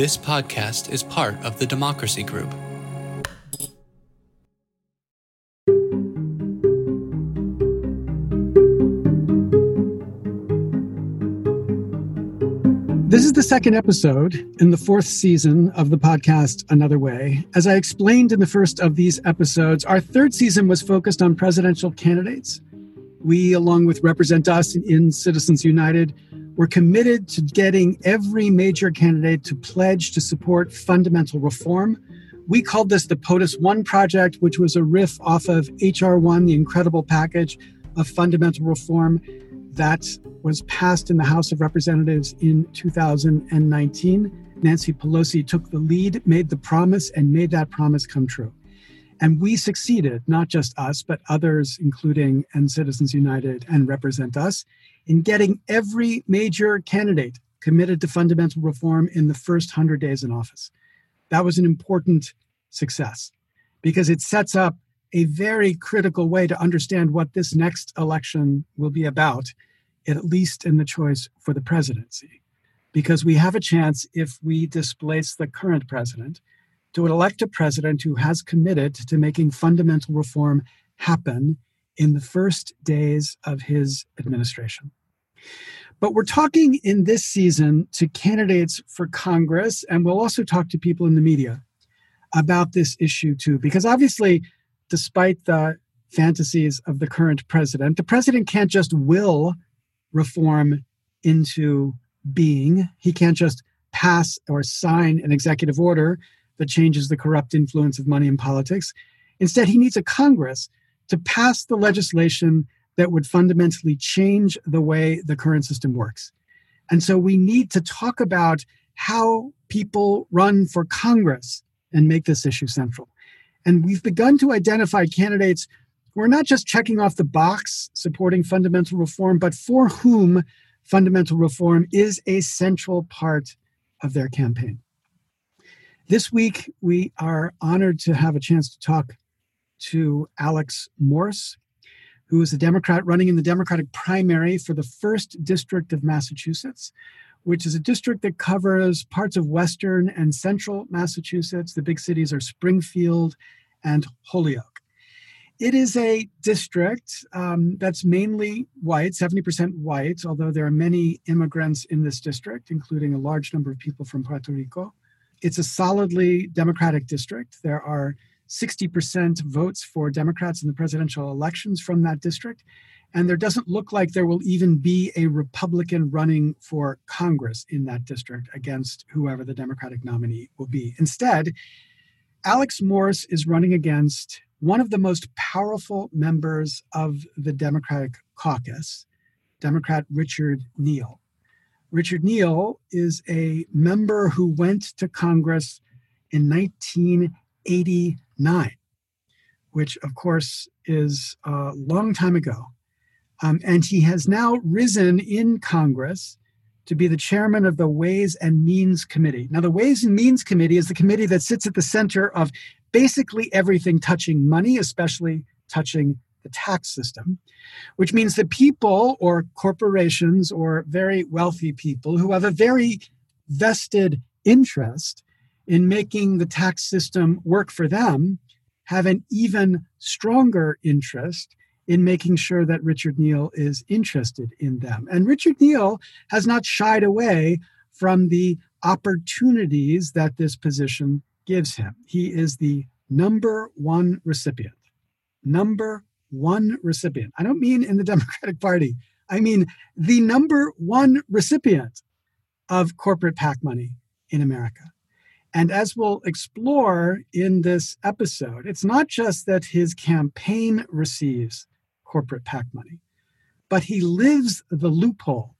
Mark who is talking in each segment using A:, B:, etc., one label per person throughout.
A: This podcast is part of the Democracy Group.
B: This is the second episode in the fourth season of the podcast Another Way. As I explained in the first of these episodes, our third season was focused on presidential candidates. We, along with Represent Us in Citizens United, were committed to getting every major candidate to pledge to support fundamental reform. We called this the POTUS 1 project, which was a riff off of HR 1, the incredible package of fundamental reform that was passed in the House of Representatives in 2019. Nancy Pelosi took the lead, made the promise, and made that promise come true. And we succeeded, not just us, but others, including and Citizens United and Represent Us, in getting every major candidate committed to fundamental reform in the first 100 days in office. That was an important success because it sets up a very critical way to understand what this next election will be about, at least in the choice for the presidency. Because we have a chance, if we displace the current president, to elect a president who has committed to making fundamental reform happen in the first days of his administration. But we're talking in this season to candidates for Congress, and we'll also talk to people in the media about this issue too, because obviously despite the fantasies of the current president, the president can't just will reform into being. He can't just pass or sign an executive order that changes the corrupt influence of money in politics. Instead, he needs a Congress to pass the legislation that would fundamentally change the way the current system works. And so we need to talk about how people run for Congress and make this issue central. And we've begun to identify candidates who are not just checking off the box supporting fundamental reform, but for whom fundamental reform is a central part of their campaign. This week, we are honored to have a chance to talk to Alex Morse, who is a Democrat running in the Democratic primary for the 1st District of Massachusetts which is a district that covers parts of western and central Massachusetts. The big cities are Springfield and Holyoke. It is a district um, that's mainly white, 70% white, although there are many immigrants in this district, including a large number of people from Puerto Rico. It's a solidly Democratic district. There are 60% votes for Democrats in the presidential elections from that district. And there doesn't look like there will even be a Republican running for Congress in that district against whoever the Democratic nominee will be. Instead, Alex Morse is running against one of the most powerful members of the Democratic caucus, Democrat Richard Neal. Richard Neal is a member who went to Congress in 1989, which, of course, is a long time ago. Um, and he has now risen in Congress to be the chairman of the Ways and Means Committee. Now, the Ways and Means Committee is the committee that sits at the center of basically everything touching money, especially touching the tax system, which means that people or corporations or very wealthy people who have a very vested interest in making the tax system work for them have an even stronger interest in making sure that Richard Neal is interested in them. And Richard Neal has not shied away from the opportunities that this position gives him. He is the number one recipient. Number one recipient. I don't mean in the Democratic Party, I mean the number one recipient of corporate PAC money in America. And as we'll explore in this episode, it's not just that his campaign receives corporate PAC money. But he lives the loophole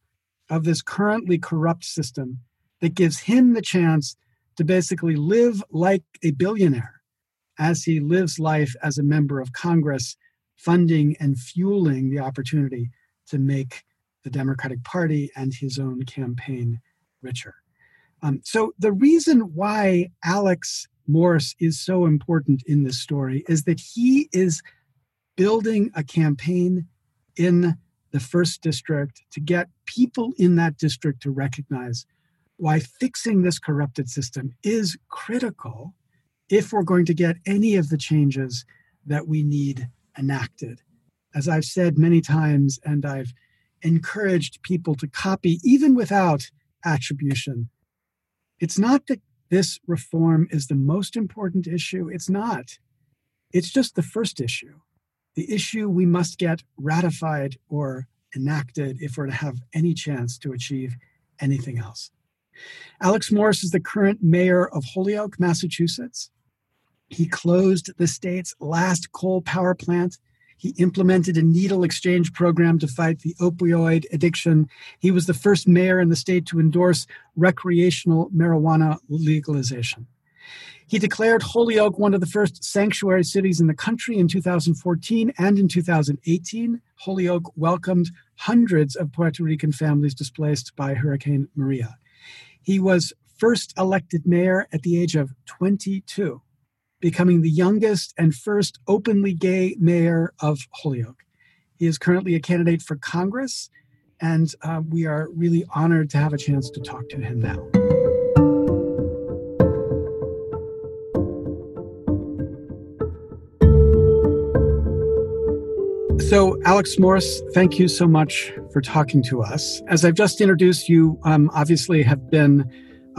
B: of this currently corrupt system that gives him the chance to basically live like a billionaire as he lives life as a member of Congress, funding and fueling the opportunity to make the Democratic Party and his own campaign richer. Um, so, the reason why Alex Morse is so important in this story is that he is building a campaign in the first district to get people in that district to recognize why fixing this corrupted system is critical if we're going to get any of the changes that we need enacted. As I've said many times, and I've encouraged people to copy even without attribution, it's not that this reform is the most important issue. It's not. It's just the first issue. The issue we must get ratified or enacted if we're to have any chance to achieve anything else. Alex Morse is the current mayor of Holyoke, Massachusetts. He closed the state's last coal power plant. He implemented a needle exchange program to fight the opioid addiction. He was the first mayor in the state to endorse recreational marijuana legalization. He declared Holyoke one of the first sanctuary cities in the country in 2014 and in 2018. Holyoke welcomed hundreds of Puerto Rican families displaced by Hurricane Maria. He was first elected mayor at the age of 22 becoming the youngest and first openly gay mayor of Holyoke. He is currently a candidate for Congress, and uh, we are really honored to have a chance to talk to him now. So, Alex Morse, thank you so much for talking to us. As I've just introduced, you um, obviously have been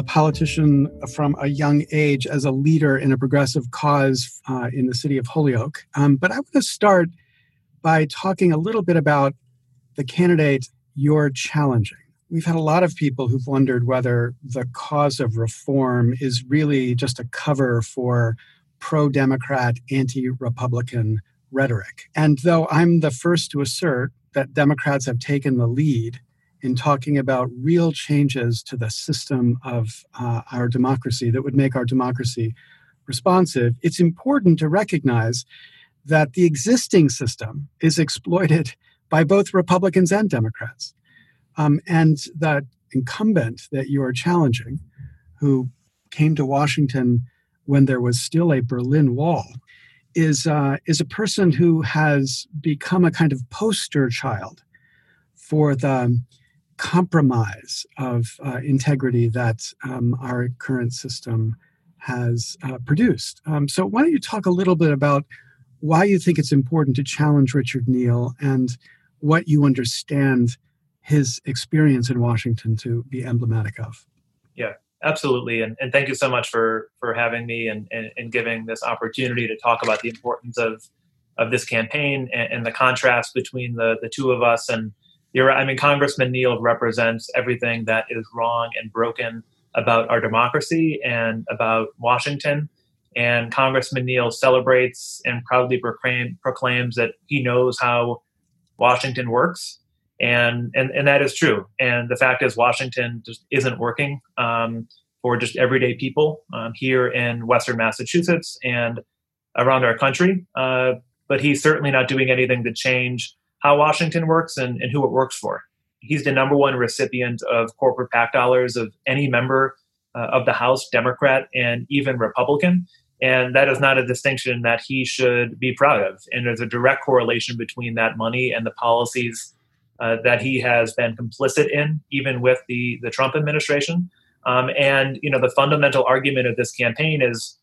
B: a politician from a young age as a leader in a progressive cause uh, in the city of Holyoke. Um, but I want to start by talking a little bit about the candidate you're challenging. We've had a lot of people who've wondered whether the cause of reform is really just a cover for pro Democrat, anti Republican rhetoric. And though I'm the first to assert that Democrats have taken the lead in talking about real changes to the system of uh, our democracy that would make our democracy responsive, it's important to recognize that the existing system is exploited by both Republicans and Democrats. Um, and that incumbent that you are challenging, who came to Washington when there was still a Berlin Wall, is, uh, is a person who has become a kind of poster child for the compromise of uh, integrity that um, our current system has uh, produced. Um, so, why don't you talk a little bit about why you think it's important to challenge Richard Neal and what you understand his experience in Washington to be emblematic of?
C: Yeah, absolutely. And, and thank you so much for, for having me and, and, and giving this opportunity to talk about the importance of, of this campaign and, and the contrast between the, the two of us and you're right. I mean, Congressman Neal represents everything that is wrong and broken about our democracy and about Washington. And Congressman Neal celebrates and proudly proclaim, proclaims that he knows how Washington works. And, and, and that is true. And the fact is, Washington just isn't working um, for just everyday people um, here in Western Massachusetts and around our country. Uh, but he's certainly not doing anything to change how Washington works and, and who it works for. He's the number one recipient of corporate PAC dollars of any member uh, of the House, Democrat and even Republican. And that is not a distinction that he should be proud of. And there's a direct correlation between that money and the policies uh, that he has been complicit in, even with the, the Trump administration. Um, and you know, the fundamental argument of this campaign is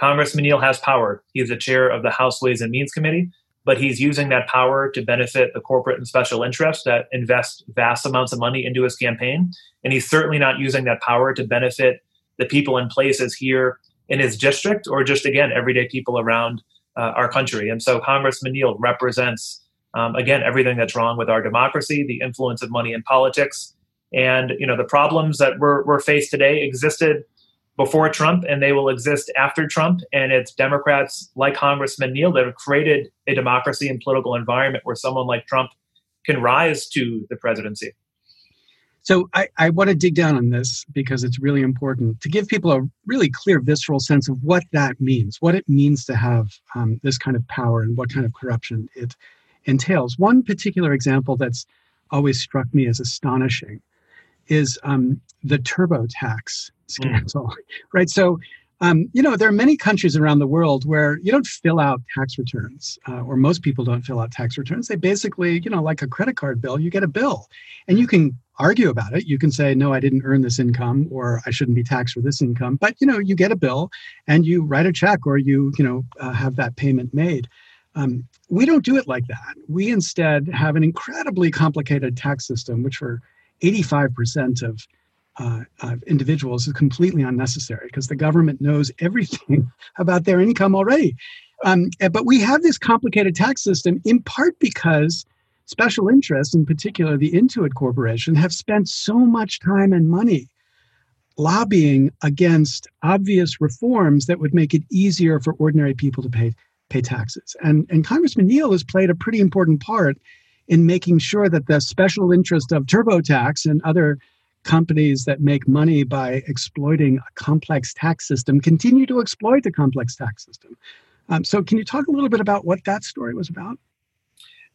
C: Congressman Neal has power. He's the chair of the House Ways and Means Committee but he's using that power to benefit the corporate and special interests that invest vast amounts of money into his campaign. And he's certainly not using that power to benefit the people and places here in his district or just, again, everyday people around uh, our country. And so Congressman Neal represents, um, again, everything that's wrong with our democracy, the influence of money in politics. And, you know, the problems that we're, we're faced today existed before Trump and they will exist after Trump. And it's Democrats like Congressman Neal that have created a democracy and political environment where someone like Trump can rise to the presidency.
B: So I, I want to dig down on this because it's really important to give people a really clear visceral sense of what that means, what it means to have um, this kind of power and what kind of corruption it entails. One particular example that's always struck me as astonishing is um, the TurboTax scandal, mm. right? So, um, you know, there are many countries around the world where you don't fill out tax returns, uh, or most people don't fill out tax returns. They basically, you know, like a credit card bill, you get a bill, and you can argue about it. You can say, no, I didn't earn this income or I shouldn't be taxed for this income. But, you know, you get a bill and you write a check or you, you know, uh, have that payment made. Um, we don't do it like that. We instead have an incredibly complicated tax system, which for 85% of, uh, of individuals is completely unnecessary because the government knows everything about their income already. Um, but we have this complicated tax system in part because special interests, in particular the Intuit Corporation, have spent so much time and money lobbying against obvious reforms that would make it easier for ordinary people to pay pay taxes. And, and Congressman Neal has played a pretty important part in making sure that the special interest of TurboTax and other companies that make money by exploiting a complex tax system continue to exploit the complex tax system. Um, so, can you talk a little bit about what that story was about?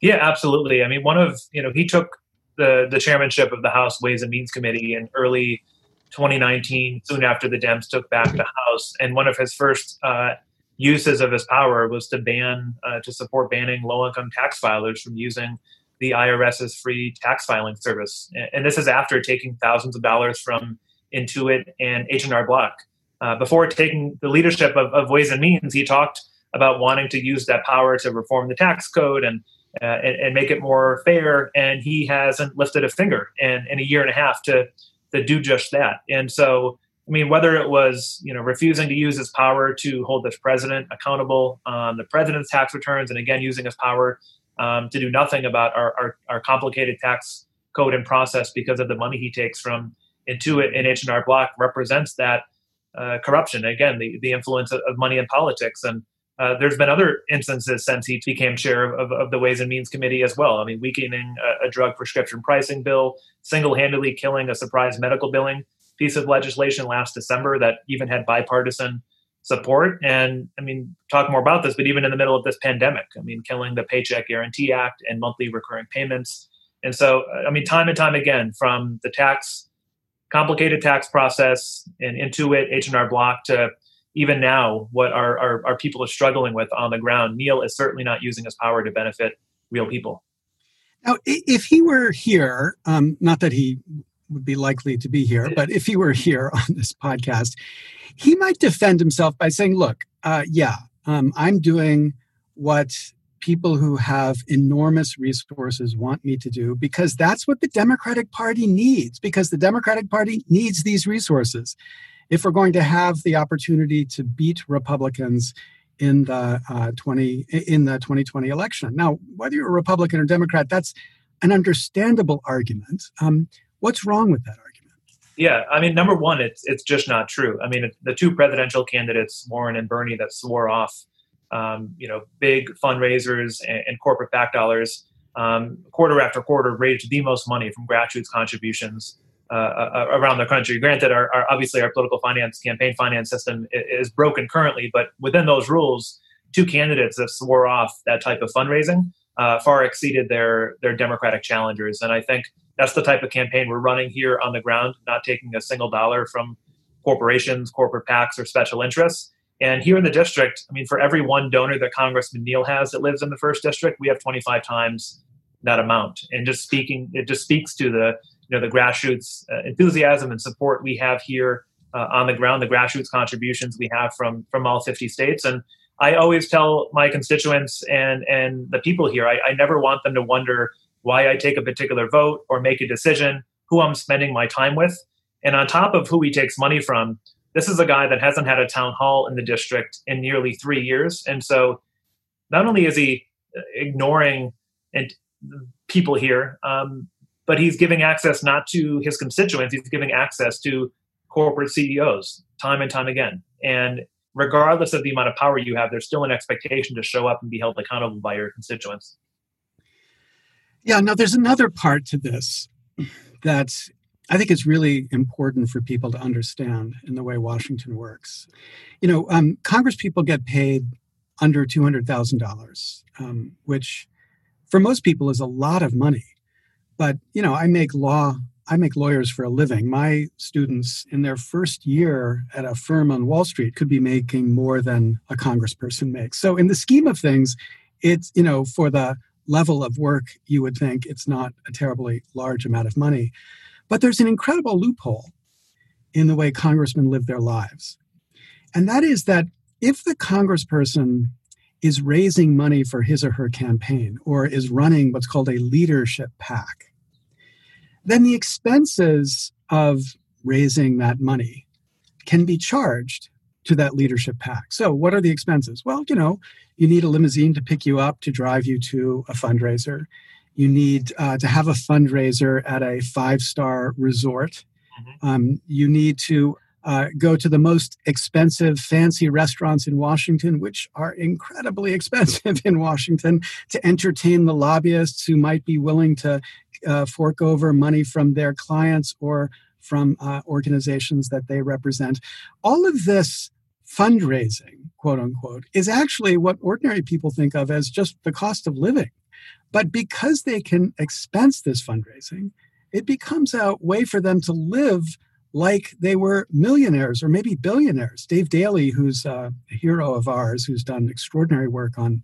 C: Yeah, absolutely. I mean, one of you know he took the the chairmanship of the House Ways and Means Committee in early 2019, soon after the Dems took back the House, and one of his first uh, uses of his power was to ban uh, to support banning low income tax filers from using the IRS's free tax filing service, and this is after taking thousands of dollars from Intuit and H&R Block. Uh, before taking the leadership of, of Ways and Means, he talked about wanting to use that power to reform the tax code and uh, and, and, make it more fair. And he hasn't lifted a finger in, in a year and a half to to do just that. And so, I mean, whether it was you know refusing to use his power to hold this president accountable on the president's tax returns, and again using his power um, to do nothing about our, our, our complicated tax code and process because of the money he takes from Intuit and H&R Block represents that uh, corruption. Again, the, the influence of, of money in politics. And uh, there's been other instances since he became chair of, of, the Ways and Means Committee as well. I mean, weakening a, a drug prescription pricing bill, single handedly killing a surprise medical billing piece of legislation last December that even had bipartisan support. And I mean, talk more about this, but even in the middle of this pandemic, I mean, killing the Paycheck Guarantee Act and monthly recurring payments. And so, I mean, time and time again, from the tax, complicated tax process and Intuit, H&R Block to even now what our, our, our people are struggling with on the ground, Neal is certainly not using his power to benefit real people.
B: Now, if he were here, um, not that he would be likely to be here, but if he were here on this podcast, he might defend himself by saying, look, uh, yeah, um, I'm doing what people who have enormous resources want me to do because that's what the Democratic Party needs, because the Democratic Party needs these resources if we're going to have the opportunity to beat Republicans in the uh, 20 in the 2020 election. Now, whether you're a Republican or Democrat, that's an understandable argument. Um, what's wrong with that argument?
C: Yeah, I mean, number one, it's it's just not true. I mean, the two presidential candidates, Warren and Bernie, that swore off, um, you know, big fundraisers and, and corporate PAC dollars, um, quarter after quarter, raised the most money from grassroots contributions uh, uh, around the country. Granted, our, our, obviously our political finance campaign finance system is broken currently, but within those rules, two candidates that swore off that type of fundraising uh, far exceeded their their Democratic challengers, and I think that's the type of campaign we're running here on the ground, not taking a single dollar from corporations, corporate PACs, or special interests. And here in the district, I mean, for every one donor that Congressman Neal has that lives in the first district, we have 25 times that amount. And just speaking, it just speaks to the you know the grassroots uh, enthusiasm and support we have here uh, on the ground, the grassroots contributions we have from from all 50 states. And I always tell my constituents and and the people here, I, I never want them to wonder why I take a particular vote or make a decision, who I'm spending my time with. And on top of who he takes money from, this is a guy that hasn't had a town hall in the district in nearly three years. And so not only is he ignoring and people here, um, but he's giving access not to his constituents, he's giving access to corporate CEOs time and time again. And regardless of the amount of power you have, there's still an expectation to show up and be held accountable by your constituents.
B: Yeah, now there's another part to this that I think is really important for people to understand in the way Washington works. You know, um, Congress people get paid under $200,000, um, which for most people is a lot of money. But, you know, I make law, I make lawyers for a living. My students in their first year at a firm on Wall Street could be making more than a congressperson makes. So, in the scheme of things, it's, you know, for the level of work, you would think it's not a terribly large amount of money. But there's an incredible loophole in the way congressmen live their lives. And that is that if the congressperson is raising money for his or her campaign or is running what's called a leadership PAC, then the expenses of raising that money can be charged to that leadership PAC. So, what are the expenses? Well, you know, you need a limousine to pick you up to drive you to a fundraiser. You need uh, to have a fundraiser at a five star resort. Mm-hmm. Um, you need to uh, go to the most expensive fancy restaurants in Washington, which are incredibly expensive in Washington, to entertain the lobbyists who might be willing to uh, fork over money from their clients or from uh, organizations that they represent. All of this fundraising, quote unquote, is actually what ordinary people think of as just the cost of living. But because they can expense this fundraising, it becomes a way for them to live like they were millionaires or maybe billionaires. Dave Daley, who's a hero of ours, who's done extraordinary work on,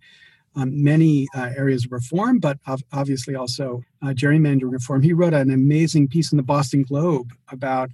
B: on many uh, areas of reform, but obviously also uh, gerrymandering reform, he wrote an amazing piece in the Boston Globe about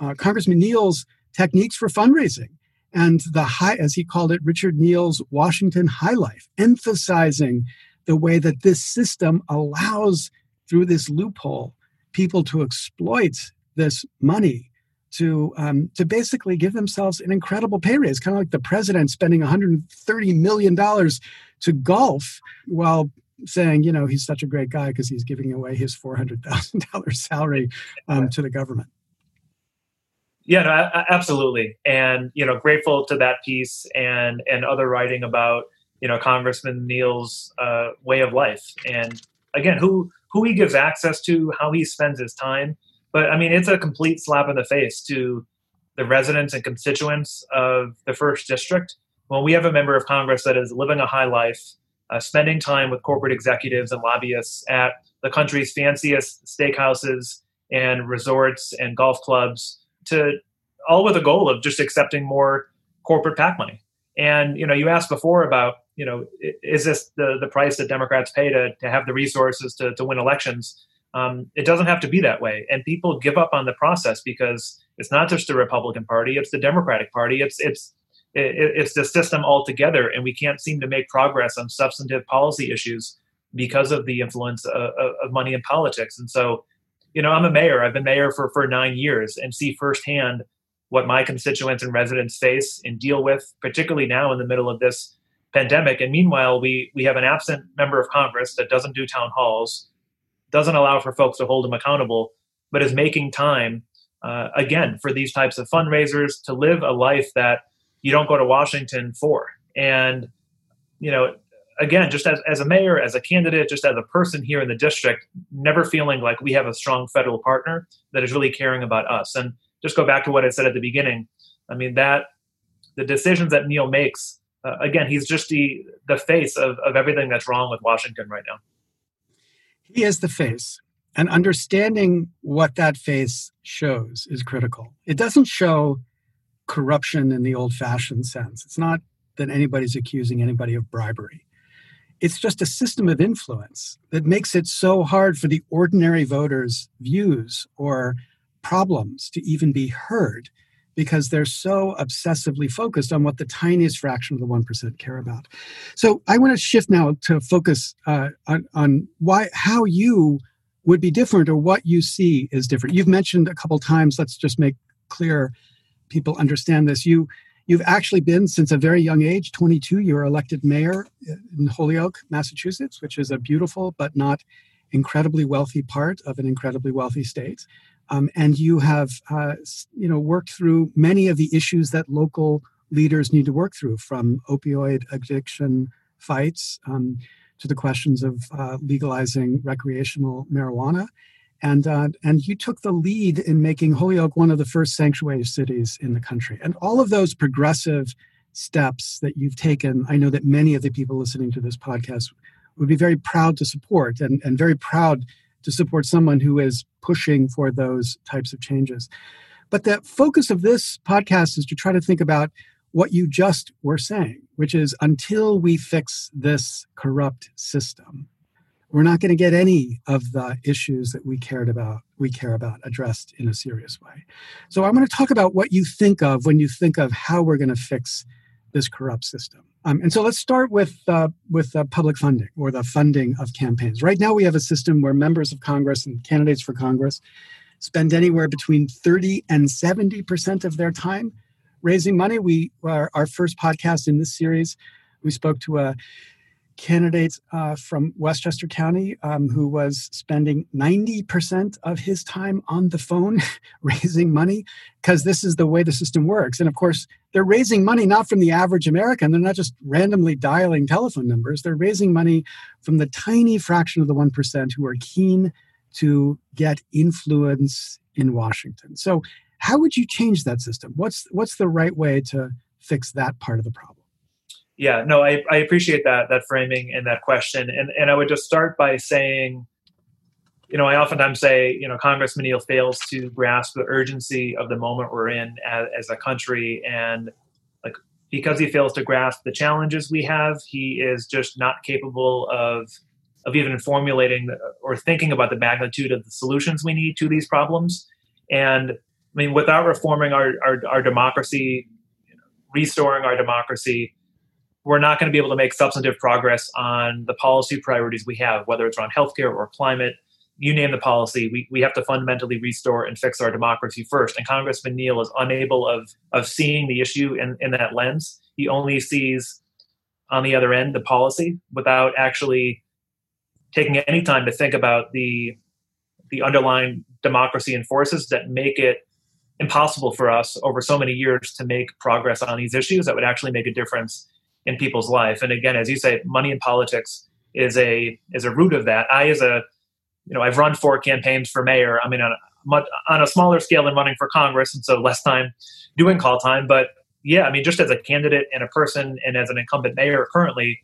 B: uh, Congressman Neal's techniques for fundraising and the high, as he called it, Richard Neal's Washington High Life, emphasizing the way that this system allows, through this loophole, people to exploit this money to um, to basically give themselves an incredible pay raise, kind of like the president spending 130 million dollars to golf while saying, you know, he's such a great guy because he's giving away his $400,000 salary um, to the government.
C: Yeah, no, absolutely, and you know, grateful to that piece and and other writing about you know Congressman Neal's uh, way of life, and again, who who he gives access to, how he spends his time. But I mean, it's a complete slap in the face to the residents and constituents of the first district when we have a member of Congress that is living a high life, uh, spending time with corporate executives and lobbyists at the country's fanciest steakhouses and resorts and golf clubs to all with a goal of just accepting more corporate PAC money. And you know, you asked before about you know, is this the the price that Democrats pay to to have the resources to to win elections? Um, it doesn't have to be that way, and people give up on the process because it's not just the Republican Party; it's the Democratic Party. It's it's it's the system altogether, and we can't seem to make progress on substantive policy issues because of the influence of, of money in politics. And so, you know, I'm a mayor. I've been mayor for for nine years and see firsthand what my constituents and residents face and deal with, particularly now in the middle of this pandemic. And meanwhile, we we have an absent member of Congress that doesn't do town halls, doesn't allow for folks to hold him accountable, but is making time uh, again for these types of fundraisers to live a life that you don't go to Washington for. And you know, again, just as, as a mayor, as a candidate, just as a person here in the district, never feeling like we have a strong federal partner that is really caring about us. And just go back to what I said at the beginning. I mean, that the decisions that Neal makes, uh, again, he's just the, the face of, of everything that's wrong with Washington right now.
B: He is the face. And understanding what that face shows is critical. It doesn't show corruption in the old fashioned sense. It's not that anybody's accusing anybody of bribery it's just a system of influence that makes it so hard for the ordinary voters' views or problems to even be heard because they're so obsessively focused on what the tiniest fraction of the 1% care about. So I want to shift now to focus uh, on, on why, how you would be different or what you see is different. You've mentioned a couple times, let's just make clear people understand this. You You've actually been since a very young age, 22, you were elected mayor in Holyoke, Massachusetts, which is a beautiful but not incredibly wealthy part of an incredibly wealthy state. Um, and you have, uh, you know, worked through many of the issues that local leaders need to work through, from opioid addiction fights um, to the questions of uh, legalizing recreational marijuana and uh, and you took the lead in making Holyoke one of the first sanctuary cities in the country. And all of those progressive steps that you've taken, I know that many of the people listening to this podcast would be very proud to support, and, and very proud to support someone who is pushing for those types of changes. But the focus of this podcast is to try to think about what you just were saying, which is until we fix this corrupt system, we're not going to get any of the issues that we cared about we care about addressed in a serious way so i'm going to talk about what you think of when you think of how we're going to fix this corrupt system. Um, and so let's start with uh, with uh, public funding or the funding of campaigns. Right now we have a system where members of congress and candidates for congress spend anywhere between 30 and 70 percent of their time raising money. We our, our first podcast in this series we spoke to a candidate uh, from Westchester County um, who was spending 90% of his time on the phone raising money because this is the way the system works. And of course, they're raising money not from the average American. They're not just randomly dialing telephone numbers. They're raising money from the tiny fraction of the 1% who are keen to get influence in Washington. So, how would you change that system? What's, what's the right way to fix that part of the problem?
C: Yeah no I, I appreciate that that framing and that question. And and i would just start by saying you know i oftentimes say you know congressman neal fails to grasp the urgency of the moment we're in as, as a country. And like because he fails to grasp the challenges we have he is just not capable of of even formulating or thinking about the magnitude of the solutions we need to these problems. And i mean without reforming our our, our democracy restoring our democracy we're not going to be able to make substantive progress on the policy priorities we have, whether it's around healthcare or climate. You name the policy, we, we have to fundamentally restore and fix our democracy first. And Congressman Neal is unable of of seeing the issue in, in that lens. He only sees on the other end the policy without actually taking any time to think about the the underlying democracy and forces that make it impossible for us over so many years to make progress on these issues that would actually make a difference in people's life. And again, as you say, money in politics is a is a root of that. I, as a you know, I've run four campaigns for mayor. I mean, on a, on a smaller scale than running for Congress, and so less time doing call time. But yeah, I mean, just as a candidate and a person, and as an incumbent mayor currently,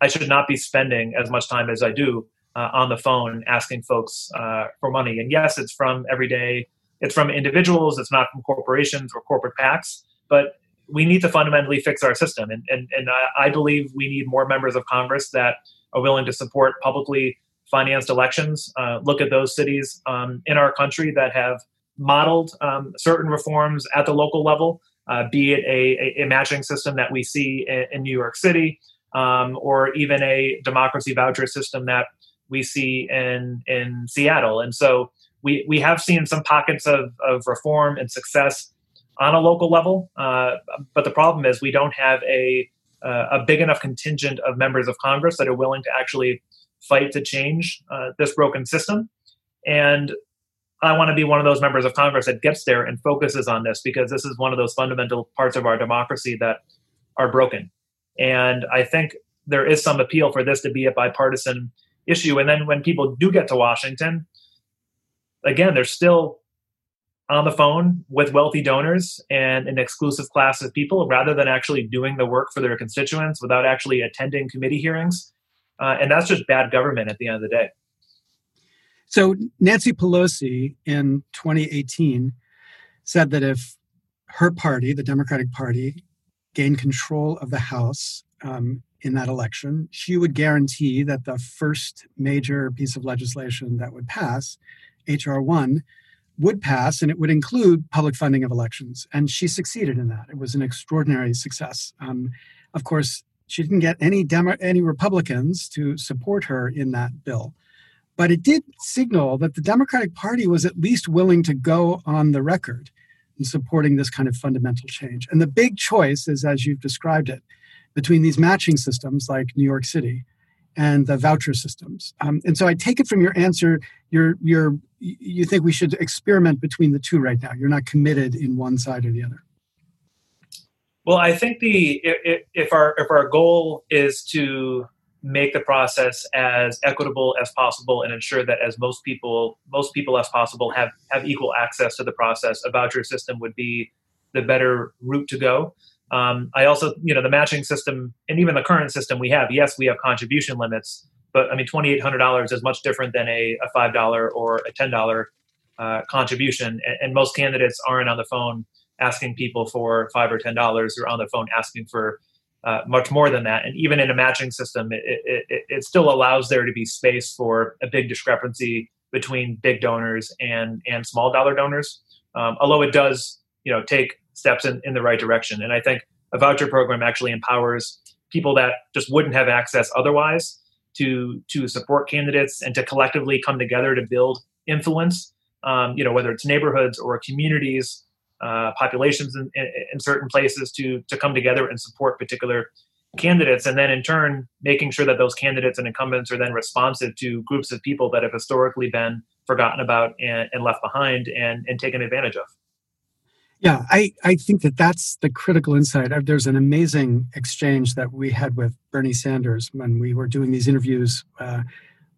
C: I should not be spending as much time as I do uh, on the phone asking folks uh, for money. And yes, it's from everyday. It's from individuals. It's not from corporations or corporate PACs. But we need to fundamentally fix our system. And, and, and I, believe we need more members of Congress that are willing to support publicly financed elections. Uh, look at those cities um, in our country that have modeled um, certain reforms at the local level, uh, be it a, a, matching system that we see in, in New York City, um, or even a democracy voucher system that we see in in Seattle. And so we we have seen some pockets of, of reform and success on a local level. Uh, but the problem is we don't have a uh, a big enough contingent of members of Congress that are willing to actually fight to change uh, this broken system. And I want to be one of those members of Congress that gets there and focuses on this because this is one of those fundamental parts of our democracy that are broken. And I think there is some appeal for this to be a bipartisan issue. And then when people do get to Washington, again, there's still on the phone with wealthy donors and an exclusive class of people rather than actually doing the work for their constituents without actually attending committee hearings. Uh, and that's just bad government at the end of the day.
B: So, Nancy Pelosi in 2018 said that if her party, the Democratic Party, gained control of the House um, in that election, she would guarantee that the first major piece of legislation that would pass, H.R. 1, would pass and it would include public funding of elections. And she succeeded in that. It was an extraordinary success. Um, of course, she didn't get any Demo- any Republicans to support her in that bill. But it did signal that the Democratic Party was at least willing to go on the record in supporting this kind of fundamental change. And the big choice is, as you've described it, between these matching systems like New York City and the voucher systems. Um, and so I take it from your answer, you're, you're, you think we should experiment between the two right now. You're not committed in one side or the other.
C: Well, I think the if, our if our goal is to make the process as equitable as possible and ensure that as most people most people as possible have have equal access to the process, a voucher system would be the better route to go. Um, I also, you know, the matching system and even the current system we have, yes, we have contribution limits, but I mean, $2,800 is much different than a, a $5 or a $10 uh, contribution. And, and, most candidates aren't on the phone asking people for five or $10. They're on the phone asking for uh, much more than that. And even in a matching system, it, it, it, still allows there to be space for a big discrepancy between big donors and and small dollar donors. Um, although it does, you know, take steps in, in the right direction. And I think a voucher program actually empowers people that just wouldn't have access otherwise to to support candidates and to collectively come together to build influence. Um, you know, whether it's neighborhoods or communities uh, populations in, in, in, certain places to to come together and support particular candidates, and then in turn making sure that those candidates and incumbents are then responsive to groups of people that have historically been forgotten about and, and left behind and, and taken advantage of.
B: Yeah, I, I think that that's the critical insight. Uh, there's an amazing exchange that we had with Bernie Sanders when we were doing these interviews uh,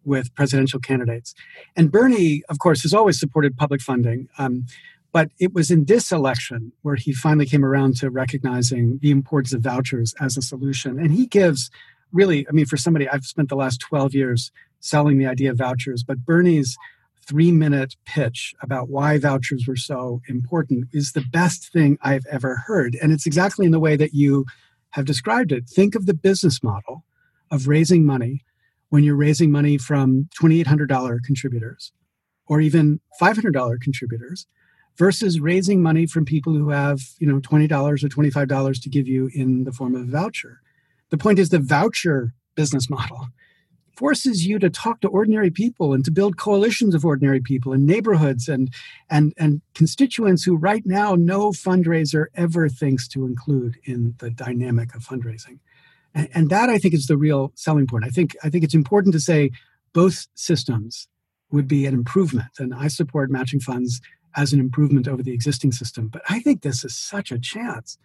B: with presidential candidates. And Bernie, of course, has always supported public funding. Um, but it was in this election where he finally came around to recognizing the importance of vouchers as a solution. And he gives really, I mean, for somebody, I've spent the last 12 years selling the idea of vouchers, but Bernie's three minute pitch about why vouchers were so important is the best thing I've ever heard. And it's exactly in the way that you have described it. Think of the business model of raising money when you're raising money from $2,800 contributors or even $500 contributors versus raising money from people who have, you know, $20 or $25 to give you in the form of a voucher. The point is the voucher business model forces you to talk to ordinary people and to build coalitions of ordinary people in neighborhoods and and and constituents who right now no fundraiser ever thinks to include in the dynamic of fundraising. And, and that I think is the real selling point. I think I think it's important to say both systems would be an improvement. And I support matching funds as an improvement over the existing system. But I think this is such a chance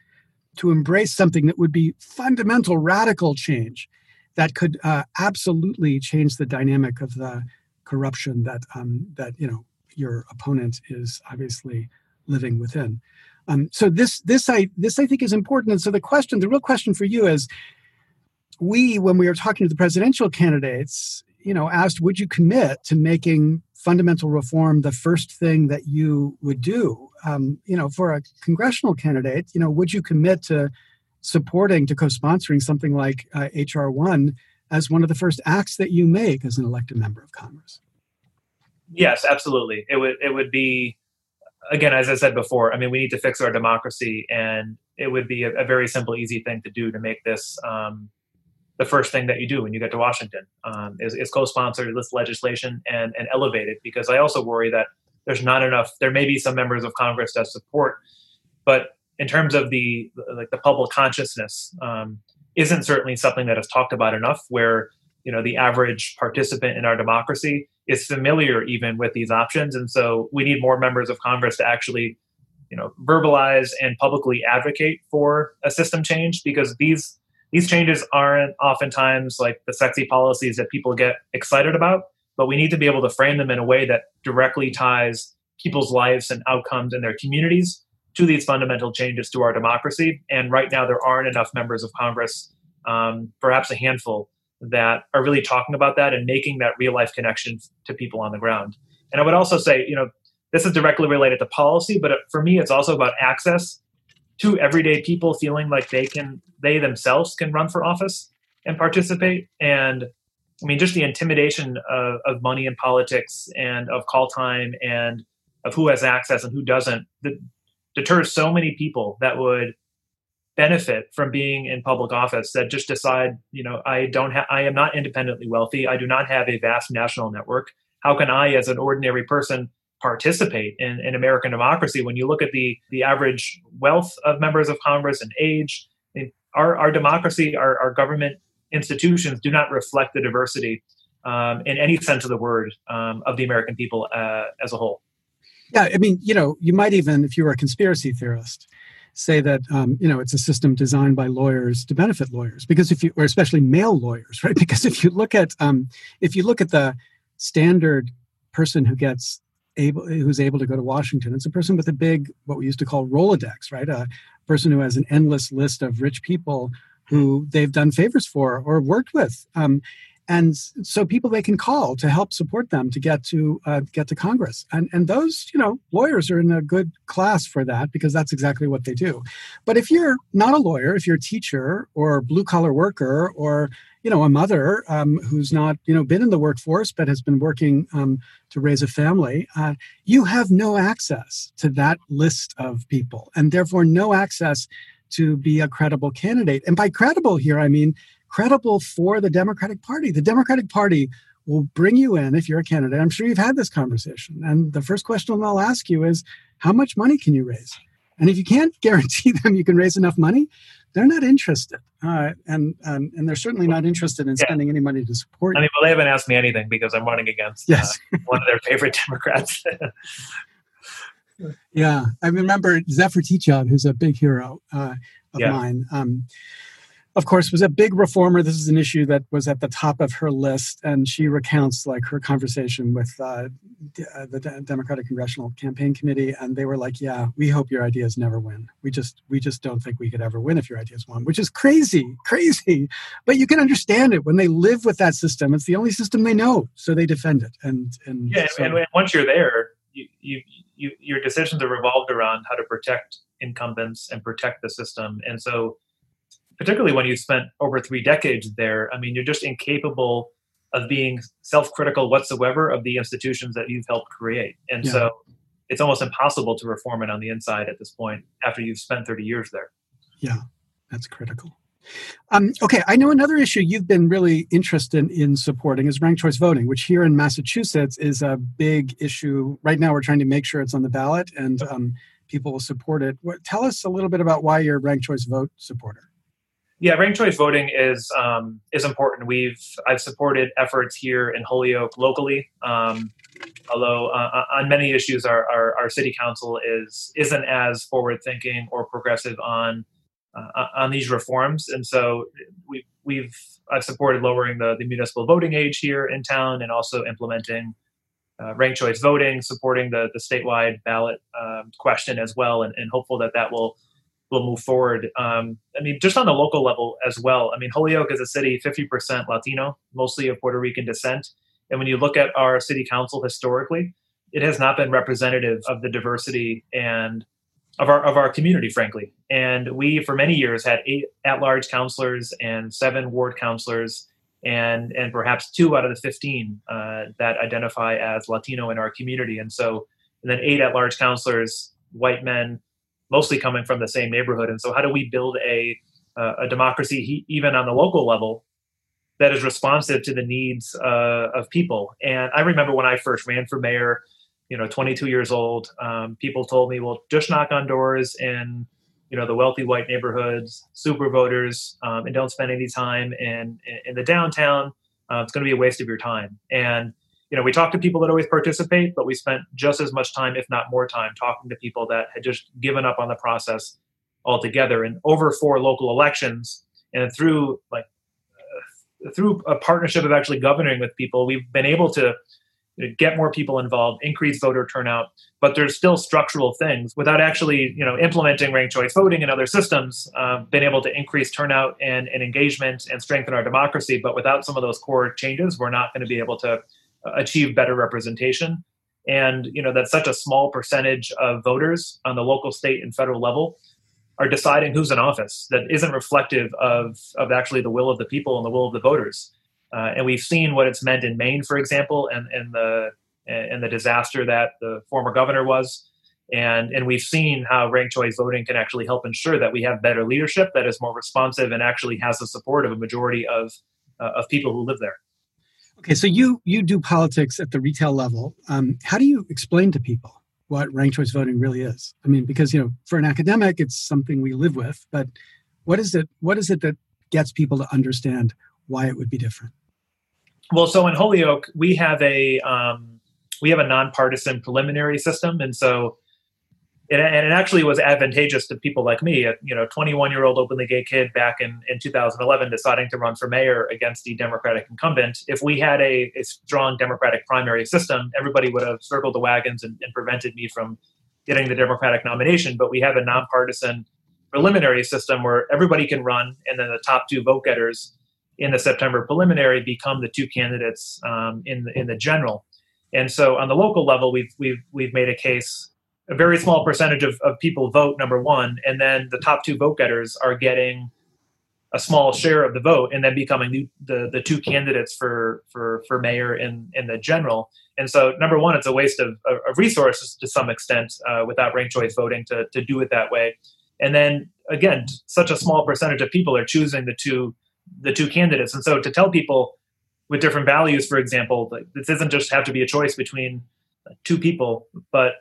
B: to embrace something that would be fundamental, radical change that could uh, absolutely change the dynamic of the corruption that um, that you know your opponent is obviously living within. Um, so this this I this I think is important. And so the question, the real question for you is, we when we were talking to the presidential candidates, you know, asked, would you commit to making fundamental reform the first thing that you would do? Um, you know, for a congressional candidate, you know, would you commit to supporting, to co-sponsoring something like uh, HR one as one of the first acts that you make as an elected member of Congress?
C: Yes, absolutely. It would. It would be again, as I said before. I mean, we need to fix our democracy, and it would be a, a very simple, easy thing to do to make this um, the first thing that you do when you get to Washington um, is, is, co-sponsor this legislation and, and elevate it. Because I also worry that there's not enough. There may be some members of Congress that support, but in terms of the like the public consciousness, um, isn't certainly something that is talked about enough. Where you know the average participant in our democracy is familiar even with these options, and so we need more members of Congress to actually you know verbalize and publicly advocate for a system change because these these changes aren't oftentimes like the sexy policies that people get excited about, but we need to be able to frame them in a way that directly ties people's lives and outcomes in their communities to these fundamental changes to our democracy. And right now, there aren't enough members of Congress, um, perhaps a handful, that are really talking about that and making that real life connection to people on the ground. And I would also say, you know, this is directly related to policy, but for me, it's also about access to everyday people feeling like they can they themselves can run for office and participate and i mean just the intimidation of, of money in politics and of call time and of who has access and who doesn't that deters so many people that would benefit from being in public office that just decide you know i don't have i am not independently wealthy i do not have a vast national network how can i as an ordinary person participate in, in American democracy. When you look at the the average wealth of members of Congress and age, our, our democracy, our, our government institutions do not reflect the diversity um, in any sense of the word um, of the American people uh, as a whole.
B: Yeah, I mean, you know, you might even, if you were a conspiracy theorist, say that um, you know it's a system designed by lawyers to benefit lawyers because if you, or especially male lawyers, right? Because if you look at um, if you look at the standard person who gets able who's able to go to Washington. It's a person with a big what we used to call Rolodex, right? A person who has an endless list of rich people who they've done favors for or worked with. Um, and so people they can call to help support them to get to uh, get to Congress. And and those you know lawyers are in a good class for that because that's exactly what they do. But if you're not a lawyer, if you're a teacher or blue collar worker or you know a mother um, who's not you know been in the workforce but has been working um, to raise a family, uh, you have no access to that list of people, and therefore no access to be a credible candidate. And by credible here, I mean credible for the Democratic Party. The Democratic Party will bring you in if you're a candidate. I'm sure you've had this conversation. And the first question they'll ask you is, how much money can you raise? And if you can't guarantee them you can raise enough money, they're not interested. Uh, and, and and they're certainly not interested in spending yeah. any money to support.
C: I mean, well, they haven't asked me anything because I'm running against yes. uh, one of their favorite Democrats.
B: yeah, I remember Zephyr Teachout, who's a big hero uh, of yeah. mine. Um, of course, was a big reformer. This is an issue that was at the top of her list, and she recounts like her conversation with uh, uh the Democratic Congressional Campaign Committee, and they were like, "Yeah, we hope your ideas never win. We just, we just don't think we could ever win if your ideas won," which is crazy, crazy. But you can understand it when they live with that system. It's the only system they know, so they defend it. And and
C: yeah,
B: so,
C: and once you're there, you, you, you, your decisions are revolved around how to protect incumbents and protect the system, and so particularly when you've spent over three decades there, I mean, you're just incapable of being self-critical whatsoever of the institutions that you've helped create. And yeah. so it's almost impossible to reform it on the inside at this point after you've spent 30 years there.
B: Yeah, that's critical. Um, okay, I know another issue you've been really interested in supporting is ranked choice voting, which here in Massachusetts is a big issue. Right now, we're trying to make sure it's on the ballot and um, people will support it. What, tell us a little bit about why you're a ranked choice vote supporter.
C: Yeah, ranked choice voting is um, is important. We've I've supported efforts here in Holyoke locally. Um, although uh, uh, on many issues, our, our, our city council is isn't as forward thinking or progressive on uh, uh, on these reforms, and so we we've I've supported lowering the, the municipal voting age here in town, and also implementing uh, ranked choice voting, supporting the the statewide ballot um, question as well, and, and hopeful that that will will move forward. Um, I mean, just on the local level as well. I mean, Holyoke is a city 50% Latino, mostly of Puerto Rican descent. And when you look at our city council historically, it has not been representative of the diversity and of our of our community, frankly. And we, for many years, had eight at-large councilors and seven ward councilors, and and perhaps two out of the fifteen uh, that identify as Latino in our community. And so, and then eight at-large councilors, white men, mostly coming from the same neighborhood. And so, how do we build a uh, a democracy even on the local level that is responsive to the needs uh, of people? And I remember when I first ran for mayor, you know, 22 years old, um, people told me, "Well, just knock on doors in." You know the wealthy white neighborhoods, super voters, um, and don't spend any time in in, in the downtown. Uh, it's going to be a waste of your time. And you know, we talked to people that always participate, but we spent just as much time, if not more time, talking to people that had just given up on the process altogether. And over four local elections, and through like uh, through a partnership of actually governing with people, we've been able to get more people involved, increase voter turnout. But there's still structural things without actually, you know, implementing ranked choice voting and other systems. Uh, been able to increase turnout and, and engagement and strengthen our democracy. But without some of those core changes, we're not going to be able to achieve better representation. And you know that such a small percentage of voters on the local state and federal level are deciding who's in office that isn't reflective of of actually the will of the people and the will of the voters. Uh, and we've seen what it's meant in maine for example and, and the and the disaster that the former governor was. And and we've seen how ranked choice voting can actually help ensure that we have better leadership that is more responsive and actually has the support of a majority of uh, of people who live there
B: Okay, so you you do politics at the retail level. Um, how do you explain to people what ranked choice voting really is? I mean, because you know, for an academic, it's something we live with, but what is it? What is it that gets people to understand why it would be different?
C: Well, so in Holyoke, we have a um, we have a nonpartisan preliminary system, and so and, it actually was advantageous to people like me, a you know 21 year old openly gay kid back in, in 2011 deciding to run for mayor against the Democratic incumbent. If we had a, a strong Democratic primary system, everybody would have circled the wagons and, and prevented me from getting the Democratic nomination. But we have a nonpartisan preliminary system where everybody can run, and then the top two vote getters in the September preliminary become the two candidates um, in the, in the general. And so on the local level, we've we've we've made a case. A very small percentage of, of people vote number one, and then the top two vote getters are getting a small share of the vote, and then becoming the the, the two candidates for for for mayor in in the general. And so, number one, it's a waste of, of resources to some extent uh, without ranked choice voting to to do it that way. And then again, such a small percentage of people are choosing the two the two candidates. And so to tell people with different values, for example, like this doesn't just have to be a choice between two people, but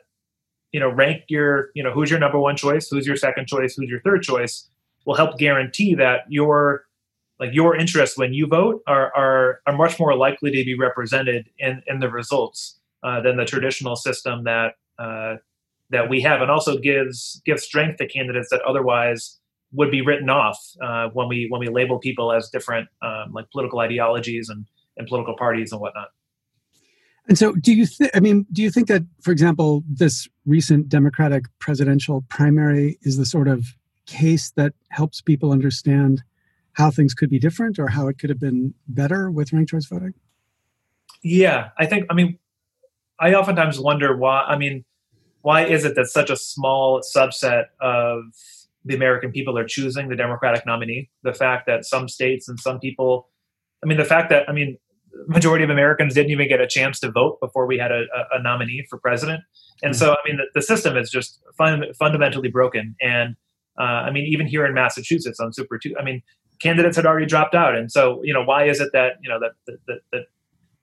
C: you know, rank your, you know, who's your number one choice, who's your second choice, who's your third choice, will help guarantee that your like your interests when you vote are are, are much more likely to be represented in in the results uh, than the traditional system that uh, that we have, and also gives gives strength to candidates that otherwise would be written off uh, when we when we label people as different um, like political ideologies and, and political parties and whatnot.
B: And so, do you think? I mean, do you think that, for example, this recent Democratic presidential primary is the sort of case that helps people understand how things could be different or how it could have been better with ranked choice voting?
C: Yeah, I think. I mean, I oftentimes wonder why. I mean, why is it that such a small subset of the American people are choosing the Democratic nominee. The fact that some states and some people, I mean, the fact that, I mean, majority of Americans didn't even get a chance to vote before we had a, a nominee for president. And mm-hmm. so, I mean, the, the system is just fun, fundamentally broken. And uh, I mean, even here in Massachusetts on Super Two, I mean, candidates had already dropped out. And so, you know, why is it that, you know, that, that, that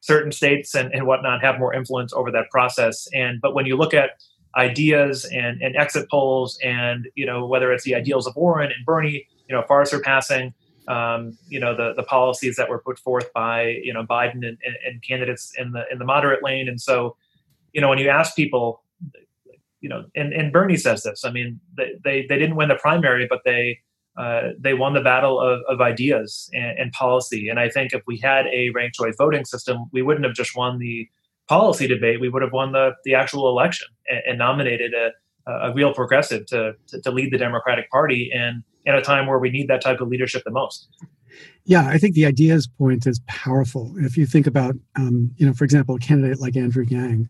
C: certain states and, and whatnot have more influence over that process? And, but when you look at, ideas and, and exit polls and you know whether it's the ideals of Warren and Bernie you know far surpassing um, you know the the policies that were put forth by you know Biden and, and, and, candidates in the in the moderate lane. And so you know when you ask people you know and, and Bernie says this I mean they, they, they didn't win the primary but they uh, they won the battle of, of ideas and, and policy. And I think if we had a ranked choice voting system we wouldn't have just won the policy debate, we would have won the, the actual election and, and nominated a, a real progressive to, to, to, lead the Democratic Party. In, in a time where we need that type of leadership the most.
B: Yeah, I think the ideas point is powerful. If you think about, um, you know, for example, a candidate like Andrew Yang,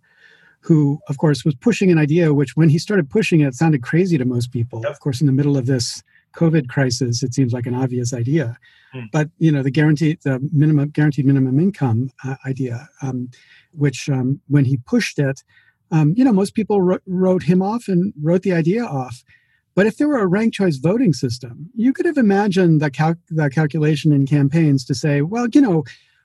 B: who, of course, was pushing an idea which, when he started pushing it, sounded crazy to most people. Yep. Of course, in the middle of this COVID crisis, it seems like an obvious idea. Hmm. But you know, the guaranteed the minimum guaranteed minimum income uh, idea, um, which um, when he pushed it, um, you know, most people wrote, wrote him off and wrote the idea off. But if there were a ranked choice voting system, you could have imagined the, cal- the calculation in campaigns to say, well, you know,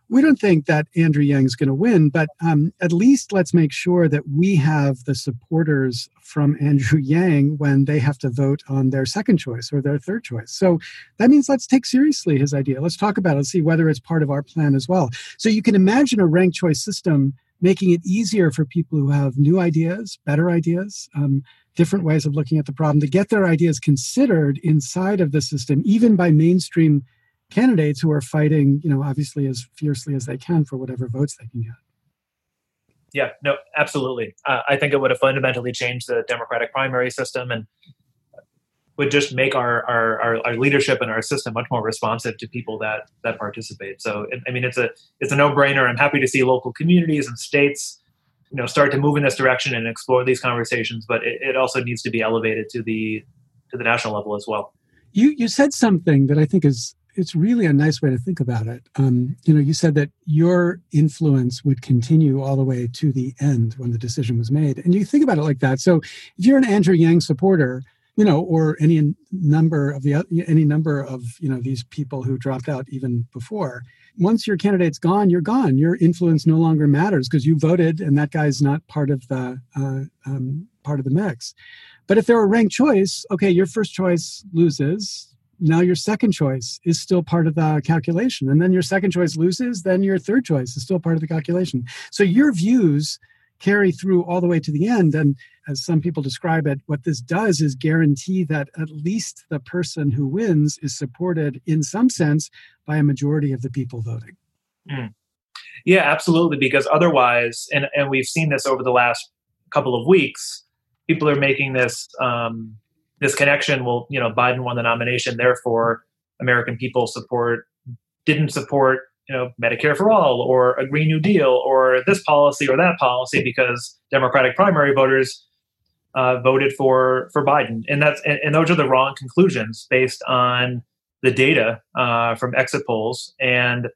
B: we don't think that Andrew Yang's going to win, but um, at least let's make sure that we have the supporters from Andrew Yang when they have to vote on their second choice or their third choice. So that means let's take seriously his idea. Let's talk about it, and see whether it's part of our plan as well. So you can imagine a ranked choice system making it easier for people who have new ideas, better ideas, um, different ways of looking at the problem to get their ideas considered inside of the system, even by mainstream candidates who are fighting, you know, obviously as fiercely as they can for whatever votes they can get.
C: Yeah, no, absolutely. Uh, I think it would have fundamentally changed the Democratic primary system and would just make our, our, our, our, leadership and our system much more responsive to people that that participate. So, I mean, it's a it's a no brainer. I'm happy to see local communities and states, you know, start to move in this direction and explore these conversations. But it, it also needs to be elevated to the to the national level as well.
B: You you said something that I think is it's really a nice way to think about it. Um, you know, you said that your influence would continue all the way to the end when the decision was made, and you think about it like that. So, if you're an Andrew Yang supporter, you know, or any number of the any number of you know these people who dropped out even before, once your candidate's gone, you're gone. Your influence no longer matters because you voted, and that guy's not part of the uh, um, part of the mix. But if they're a ranked choice, okay, your first choice loses now your second choice is still part of the calculation and then your second choice loses then your third choice is still part of the calculation so your views carry through all the way to the end. And as some people describe it what this does is guarantee that at least the person who wins is supported in some sense by a majority of the people voting. Mm.
C: yeah absolutely. Because otherwise and, and we've seen this over the last couple of weeks people are making this um, this connection Well, you know, Biden won the nomination, therefore American people support didn't support you know Medicare for all or a Green New Deal or this policy or that policy because Democratic primary voters uh, voted for for Biden, and that's and, and, those are the wrong conclusions based on the data uh, from exit polls, and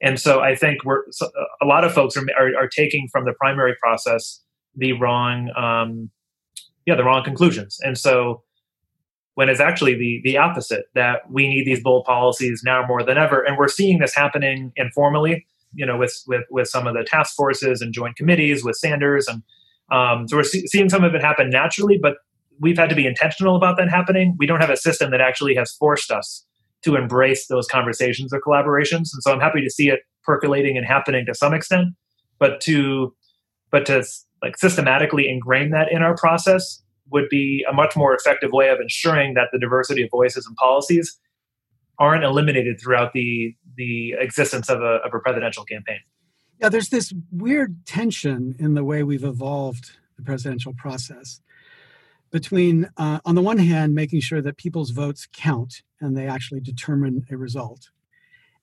C: and so I think we're so a lot of folks are, are, are taking from the primary process the wrong um, yeah the wrong conclusions, and so when it's actually the the opposite that we need these bold policies now more than ever, and we're seeing this happening informally, you know, with with with some of the task forces and joint committees with Sanders and um, so we're see- seeing some of it happen naturally, but we've had to be intentional about that happening. We don't have a system that actually has forced us to embrace those conversations or collaborations. And so I'm happy to see it percolating and happening to some extent, but to but to like systematically ingrain that in our process would be a much more effective way of ensuring that the diversity of voices and policies aren't eliminated throughout the the existence of a, of a presidential campaign.
B: Yeah, there's this weird tension in the way we've evolved the presidential process between, uh, on the one hand, making sure that people's votes count and they actually determine a result.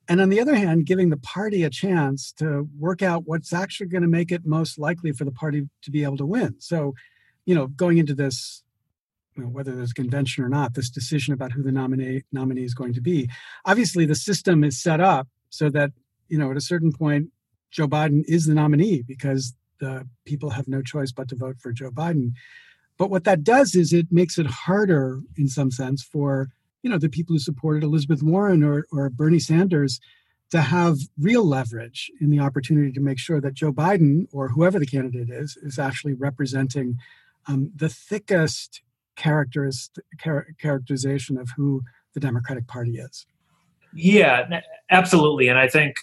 B: And on the other hand, giving the party a chance to work out what's actually going to make it most likely for the party to be able to win. So, you know, going into this, you know, whether there's a convention or not, this decision about who the nominee nominee is going to be. Obviously, the system is set up so that, you know, at a certain point, Joe Biden is the nominee because the people have no choice but to vote for Joe Biden. But what that does is it makes it harder, in some sense, for you know the people who supported Elizabeth Warren or, or Bernie Sanders to have real leverage in the opportunity to make sure that Joe Biden or whoever the candidate is is actually representing um, the thickest characterization of who the Democratic Party is.
C: Yeah, absolutely, and I think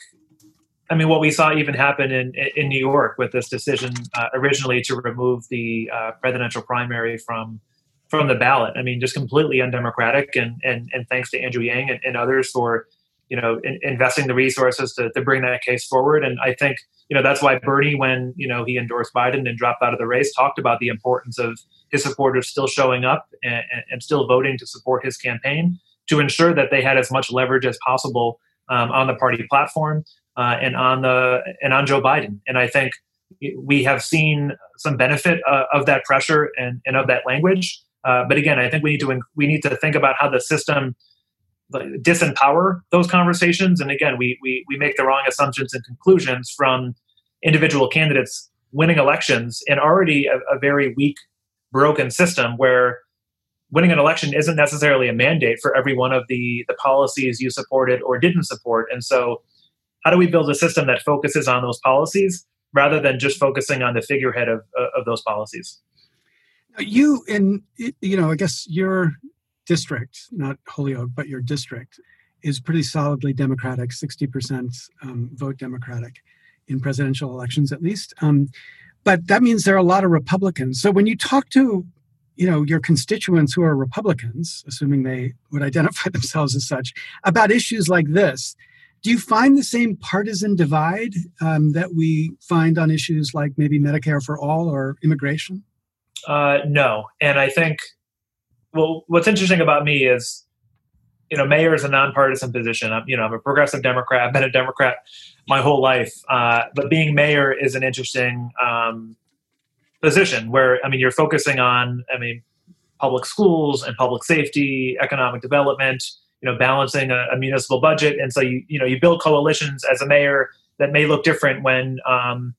C: I mean, what we saw even happen in in New York with this decision uh, originally to remove the uh, presidential primary from from the ballot. I mean, just completely undemocratic. And and and thanks to Andrew Yang and, and others for you know in, investing the resources to, to bring that case forward. And I think you know that's why Bernie, when you know he endorsed Biden and dropped out of the race, talked about the importance of his supporters still showing up and, and still voting to support his campaign to ensure that they had as much leverage as possible um, on the party platform uh, and on the and on Joe Biden. And I think we have seen some benefit uh, of that pressure and, and of that language. Uh, but again, I think we need to we need to think about how the system disempower those conversations. And again, we we we make the wrong assumptions and conclusions from individual candidates winning elections in already a, a very weak, broken system where winning an election isn't necessarily a mandate for every one of the the policies you supported or didn't support. And so how do we build a system that focuses on those policies rather than just focusing on the figurehead of, of those policies
B: you in you know i guess your district not holyoke but your district is pretty solidly democratic 60% um, vote democratic in presidential elections at least. Um, but that means there are a lot of republicans. So when you talk to you know your constituents who are republicans assuming they would identify themselves as such about issues like this do you find the same partisan divide um, that we find on issues like maybe Medicare for all or immigration?
C: Uh, no, and I think well, what's interesting about me is, you know, mayor is a nonpartisan position. I'm, you know, I'm a progressive Democrat. I've been a Democrat my whole life, uh, but being mayor is an interesting um, position where I mean, you're focusing on, I mean, public schools and public safety, economic development you know balancing a, a, municipal budget and so you you know you build coalitions as a mayor that may look different when um,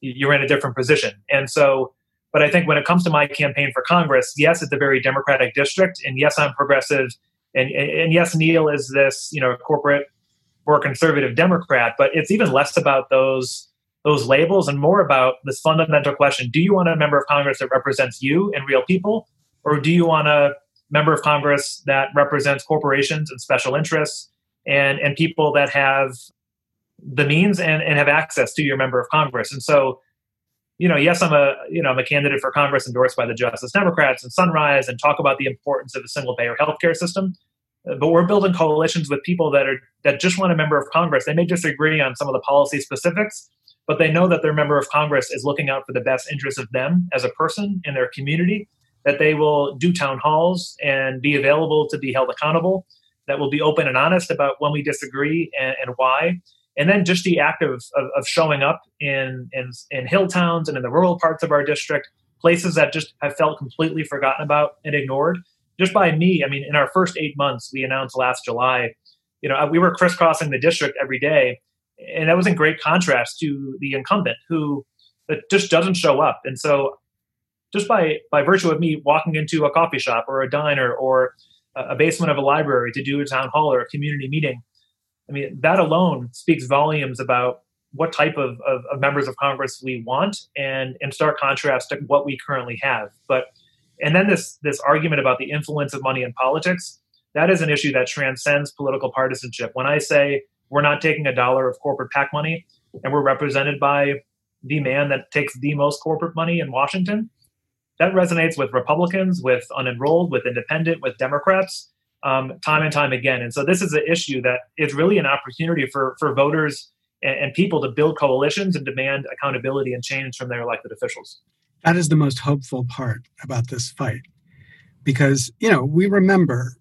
C: you're in a different position and so but i think when it comes to my campaign for congress yes it's a very democratic district and yes i'm progressive and and yes Neal is this you know corporate or conservative democrat but it's even less about those those labels and more about this fundamental question do you want a member of congress that represents you and real people or do you want a member of Congress that represents corporations and special interests and, and people that have the means and, and have access to your member of Congress. And so, you know, yes, I'm a you know I'm a candidate for Congress endorsed by the Justice Democrats and Sunrise and talk about the importance of a single payer healthcare system. Uh, but we're building coalitions with people that are that just want a member of Congress. They may disagree on some of the policy specifics, but they know that their member of Congress is looking out for the best interests of them as a person in their community that they will do town halls and be available to be held accountable, that will be open and honest about when we disagree and, and why. And then just the act of, of, of, showing up in, in, in hill towns and in the rural parts of our district, places that just have felt completely forgotten about and ignored. Just by me, I mean, in our first eight months, we announced last July, you know, we were crisscrossing the district every day. And that was in great contrast to the incumbent who uh, just doesn't show up. And so just by by virtue of me walking into a coffee shop or a diner or a basement of a library to do a town hall or a community meeting i mean that alone speaks volumes about what type of, of, of, members of congress we want and in stark contrast to what we currently have. But and then this this argument about the influence of money in politics that is an issue that transcends political partisanship. When i say we're not taking a dollar of corporate pac money and we're represented by the man that takes the most corporate money in washington that resonates with Republicans, with unenrolled, with independent, with Democrats, um, time and time again. And so this is an issue that is really an opportunity for for voters and, and people to build coalitions and demand accountability and change from their elected officials.
B: That is the most hopeful part about this fight, because you know we remember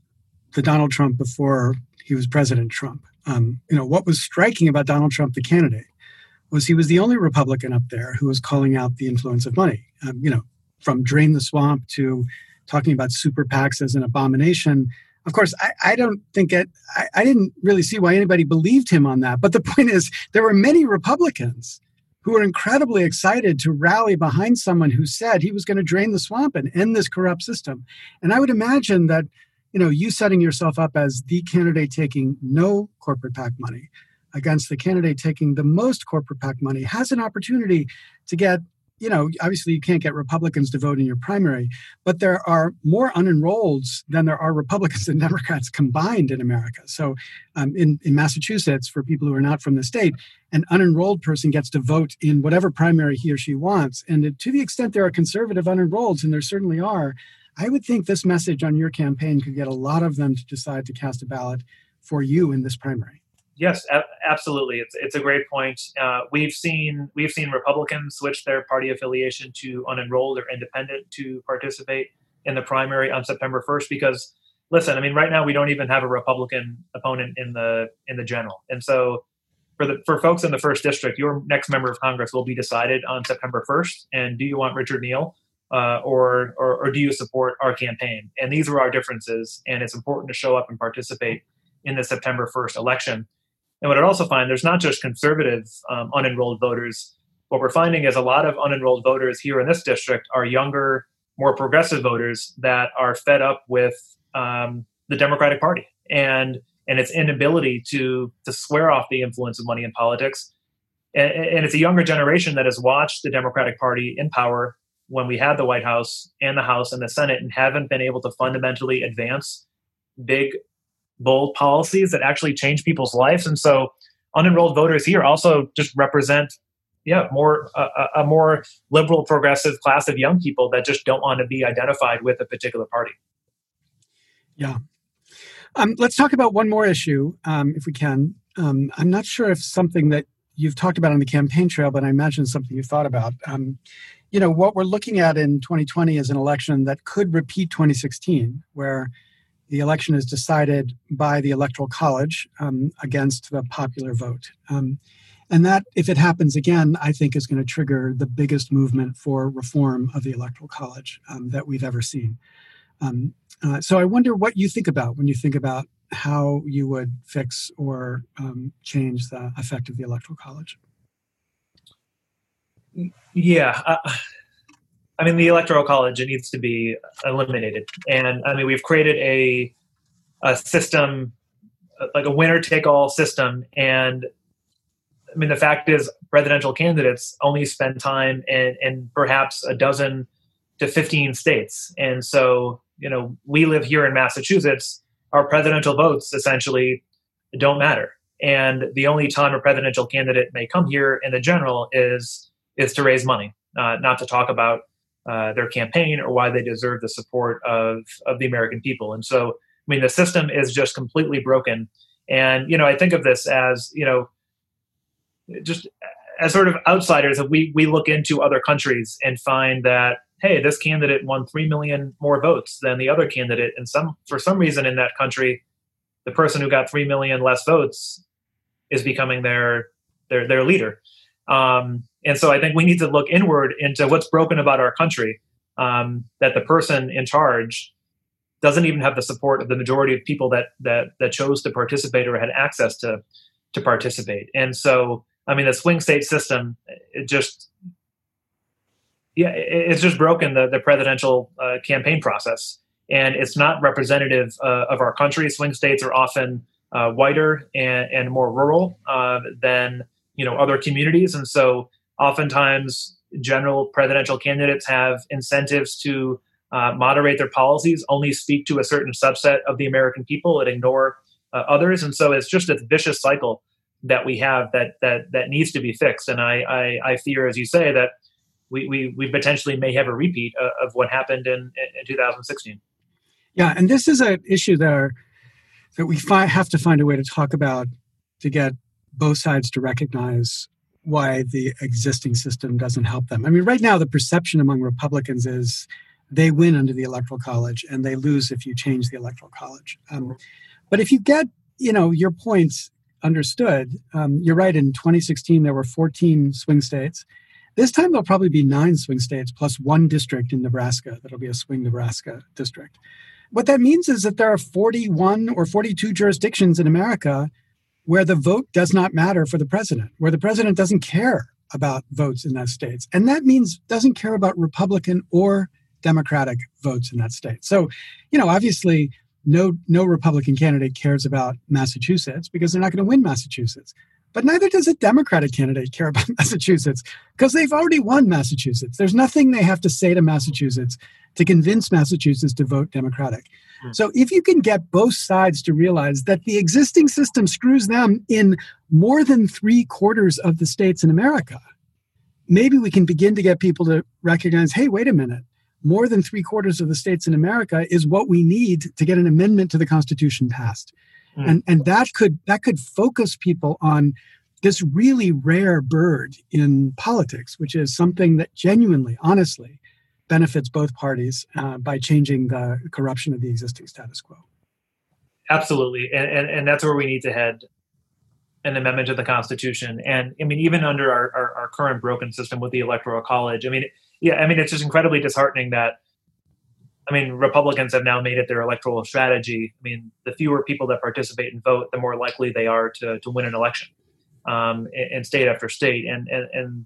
B: the Donald Trump before he was President Trump. Um, you know what was striking about Donald Trump, the candidate, was he was the only Republican up there who was calling out the influence of money. Um, you know, from drain the swamp to talking about super PACs as an abomination. Of course, I, I don't think it, I, I didn't really see why anybody believed him on that. But the point is, there were many Republicans who were incredibly excited to rally behind someone who said he was going to drain the swamp and end this corrupt system. And I would imagine that, you know, you setting yourself up as the candidate taking no corporate PAC money against the candidate taking the most corporate PAC money has an opportunity to get you know, obviously you can't get Republicans to vote in your primary, but there are more unenrolleds than there are Republicans and Democrats combined in America. So um, in, in Massachusetts, for people who are not from the state, an unenrolled person gets to vote in whatever primary he or she wants. And to the extent there are conservative unenrolleds, and there certainly are, I would think this message on your campaign could get a lot of them to decide to cast a ballot for you in this primary.
C: Yes, a- absolutely. It's it's a great point. Uh, we've seen we've seen Republicans switch their party affiliation to unenrolled or independent to participate in the primary on September 1st because listen, I mean right now we don't even have a Republican opponent in the in the general. And so for the for folks in the first district, your next member of Congress will be decided on September 1st and do you want Richard Neal uh, or, or or do you support our campaign? And these are our differences and it's important to show up and participate in the September 1st election. And what I'd also find, there's not just conservative um, unenrolled voters. What we're finding is a lot of unenrolled voters here in this district are younger, more progressive voters that are fed up with um, the Democratic Party and and its inability to to swear off the influence of money in politics. And, and it's a younger generation that has watched the Democratic Party in power when we had the White House and the House and the Senate and haven't been able to fundamentally advance big bold policies that actually change people's lives. And so unenrolled voters here also just represent yeah more a, more liberal progressive class of young people that just don't want to be identified with a particular party.
B: Yeah. Um, let's talk about one more issue um, if we can. Um, i'm not sure if something that you've talked about on the campaign trail but i imagine something you thought about. Um, you know what we're looking at in 2020 is an election that could repeat 2016 where the election is decided by the Electoral College um, against the popular vote. Um, and that, if it happens again, I think is going to trigger the biggest movement for reform of the Electoral College um, that we've ever seen. Um, uh, so I wonder what you think about when you think about how you would fix or um, change the effect of the Electoral College.
C: Yeah. Uh, I mean, the electoral college it needs to be eliminated, and I mean we've created a a system like a winner take all system, and I mean the fact is presidential candidates only spend time in, in perhaps a dozen to fifteen states, and so you know we live here in Massachusetts. Our presidential votes essentially don't matter, and the only time a presidential candidate may come here in the general is is to raise money, uh, not to talk about uh, their campaign or why they deserve the support of of the American people. And so, I mean, the system is just completely broken. And you know, I think of this as you know, just as sort of outsiders, if we we look into other countries and find that hey, this candidate won three million more votes than the other candidate, and some for some reason in that country, the person who got three million less votes is becoming their their their leader. Um, and so I think we need to look inward into what's broken about our country. Um, that the person in charge doesn't even have the support of the majority of people that that that chose to participate or had access to to participate. And so, I mean, the swing state system, it just yeah, it's just broken the the presidential uh, campaign process, and it's not representative uh, of our country. Swing states are often uh, whiter and, and more rural uh, than you know other communities, and so oftentimes general presidential candidates have incentives to uh, moderate their policies, only speak to a certain subset of the American people, and ignore uh, others, and so it's just a vicious cycle that we have that that that needs to be fixed. And I I, I fear, as you say, that we, we, we potentially may have a repeat of, of what happened in, in 2016.
B: Yeah, and this is an issue that are, that we fi- have to find a way to talk about to get both sides to recognize why the existing system doesn't help them. I mean, right now the perception among Republicans is they win under the electoral college and they lose if you change the electoral college. Um, but if you get, you know, your points understood, um, you're right. In 2016, there were 14 swing states. This time there'll probably be nine swing states plus one district in Nebraska that'll be a swing Nebraska district. What that means is that there are 41 or 42 jurisdictions in America where the vote does not matter for the president, where the president doesn't care about votes in those states. And that means doesn't care about Republican or Democratic votes in that state. So, you know, obviously no no Republican candidate cares about Massachusetts because they're not going to win Massachusetts. But neither does a Democratic candidate care about Massachusetts because they've already won Massachusetts. There's nothing they have to say to Massachusetts to convince Massachusetts to vote Democratic. Hmm. So if you can get both sides to realize that the existing system screws them in more than three quarters of the states in America, maybe we can begin to get people to recognize hey, wait a minute. More than three quarters of the states in America is what we need to get an amendment to the Constitution passed. Mm. And, and that could that could focus people on this really rare bird in politics, which is something that genuinely, honestly, benefits both parties uh, by changing the corruption of the existing status quo.
C: Absolutely, and, and, and that's where we need to head an amendment to the Constitution. And I mean, even under our, our, our current broken system with the Electoral College, I mean, yeah, I mean, it's just incredibly disheartening that I mean, Republicans have now made it their electoral strategy. I mean, the fewer people that participate and vote, the more likely they are to, to win an election um, in, state after state. And, and, and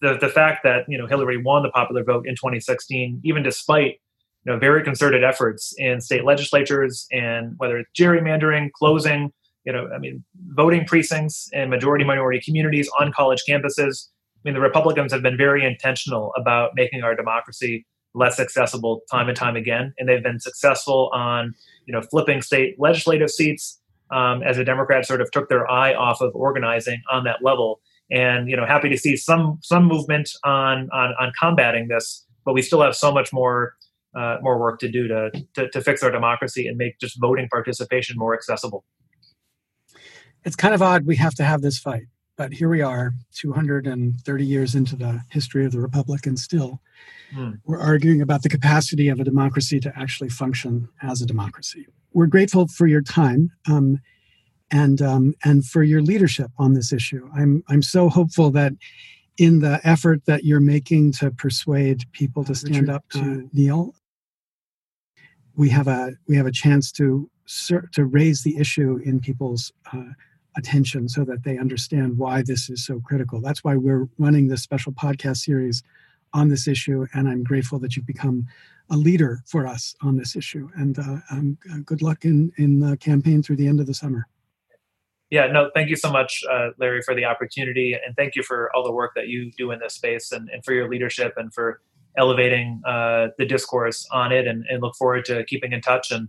C: the, the fact that, you know, Hillary won the popular vote in 2016, even despite, you know, very concerted efforts in state legislatures and whether it's gerrymandering, closing, you know, I mean, voting precincts in majority minority communities on college campuses. I mean, the Republicans have been very intentional about making our democracy less accessible time and time again. And they've been successful on, you know, flipping state legislative seats um, as the Democrats sort of took their eye off of organizing on that level. And you know, happy to see some some movement on on, on combating this, but we still have so much more uh, more work to do to, to to fix our democracy and make just voting participation more accessible.
B: It's kind of odd we have to have this fight, but here we are, 230 years into the history of the republic, and still Hmm. We're arguing about the capacity of a democracy to actually function as a democracy. We're grateful for your time um, and um, and for your leadership on this issue. I'm I'm so hopeful that in the effort that you're making to persuade people to stand Richard, up to uh, Neal, we have a we have a chance to to raise the issue in people's uh, attention so that they understand why this is so critical. That's why we're running this special podcast series on this issue, and I'm grateful that you've become a leader for us on this issue. And uh, um, good luck in in the campaign through the end of the summer.
C: Yeah, no, thank you so much, uh, Larry, for the opportunity, and thank you for all the work that you do in this space, and, and for your leadership, and for elevating uh, the discourse on it. And, and, look forward to keeping in touch. And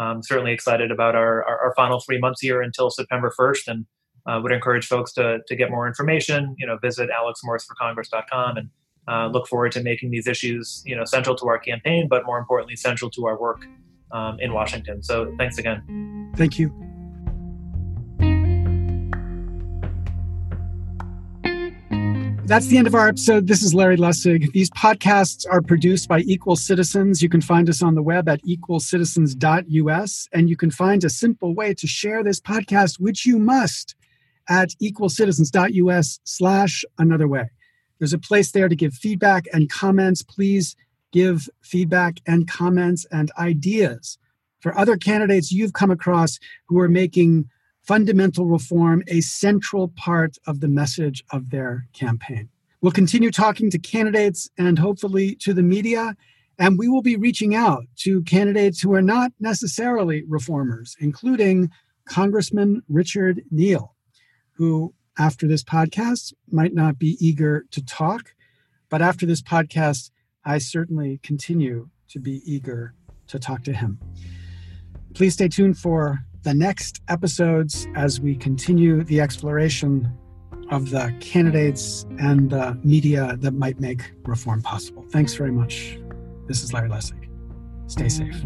C: um, certainly excited about our, our, our final three months here until September 1st, and uh, would encourage folks to to get more information. You know, visit alexmorseforcongress.com and uh, look forward to making these issues, you know, central to our campaign, but more importantly, central to our work um, in Washington. So thanks again.
B: Thank you. That's the end of our episode. This is Larry Lessig. These podcasts are produced by Equal Citizens. You can find us on the web at equalcitizens.us, and you can find a simple way to share this podcast, which you must, at equalcitizens.us slash another way. There's a place there to give feedback and comments. Please give feedback and comments and ideas for other candidates you've come across who are making fundamental reform a central part of the message of their campaign. We'll continue talking to candidates and hopefully to the media, and we will be reaching out to candidates who are not necessarily reformers, including Congressman Richard Neal, who, after this podcast, might not be eager to talk, but after this podcast, I certainly continue to be eager to talk to him. Please stay tuned for the next episodes as we continue the exploration of the candidates and the media that might make reform possible. Thanks very much. This is Larry Lessig. Stay safe.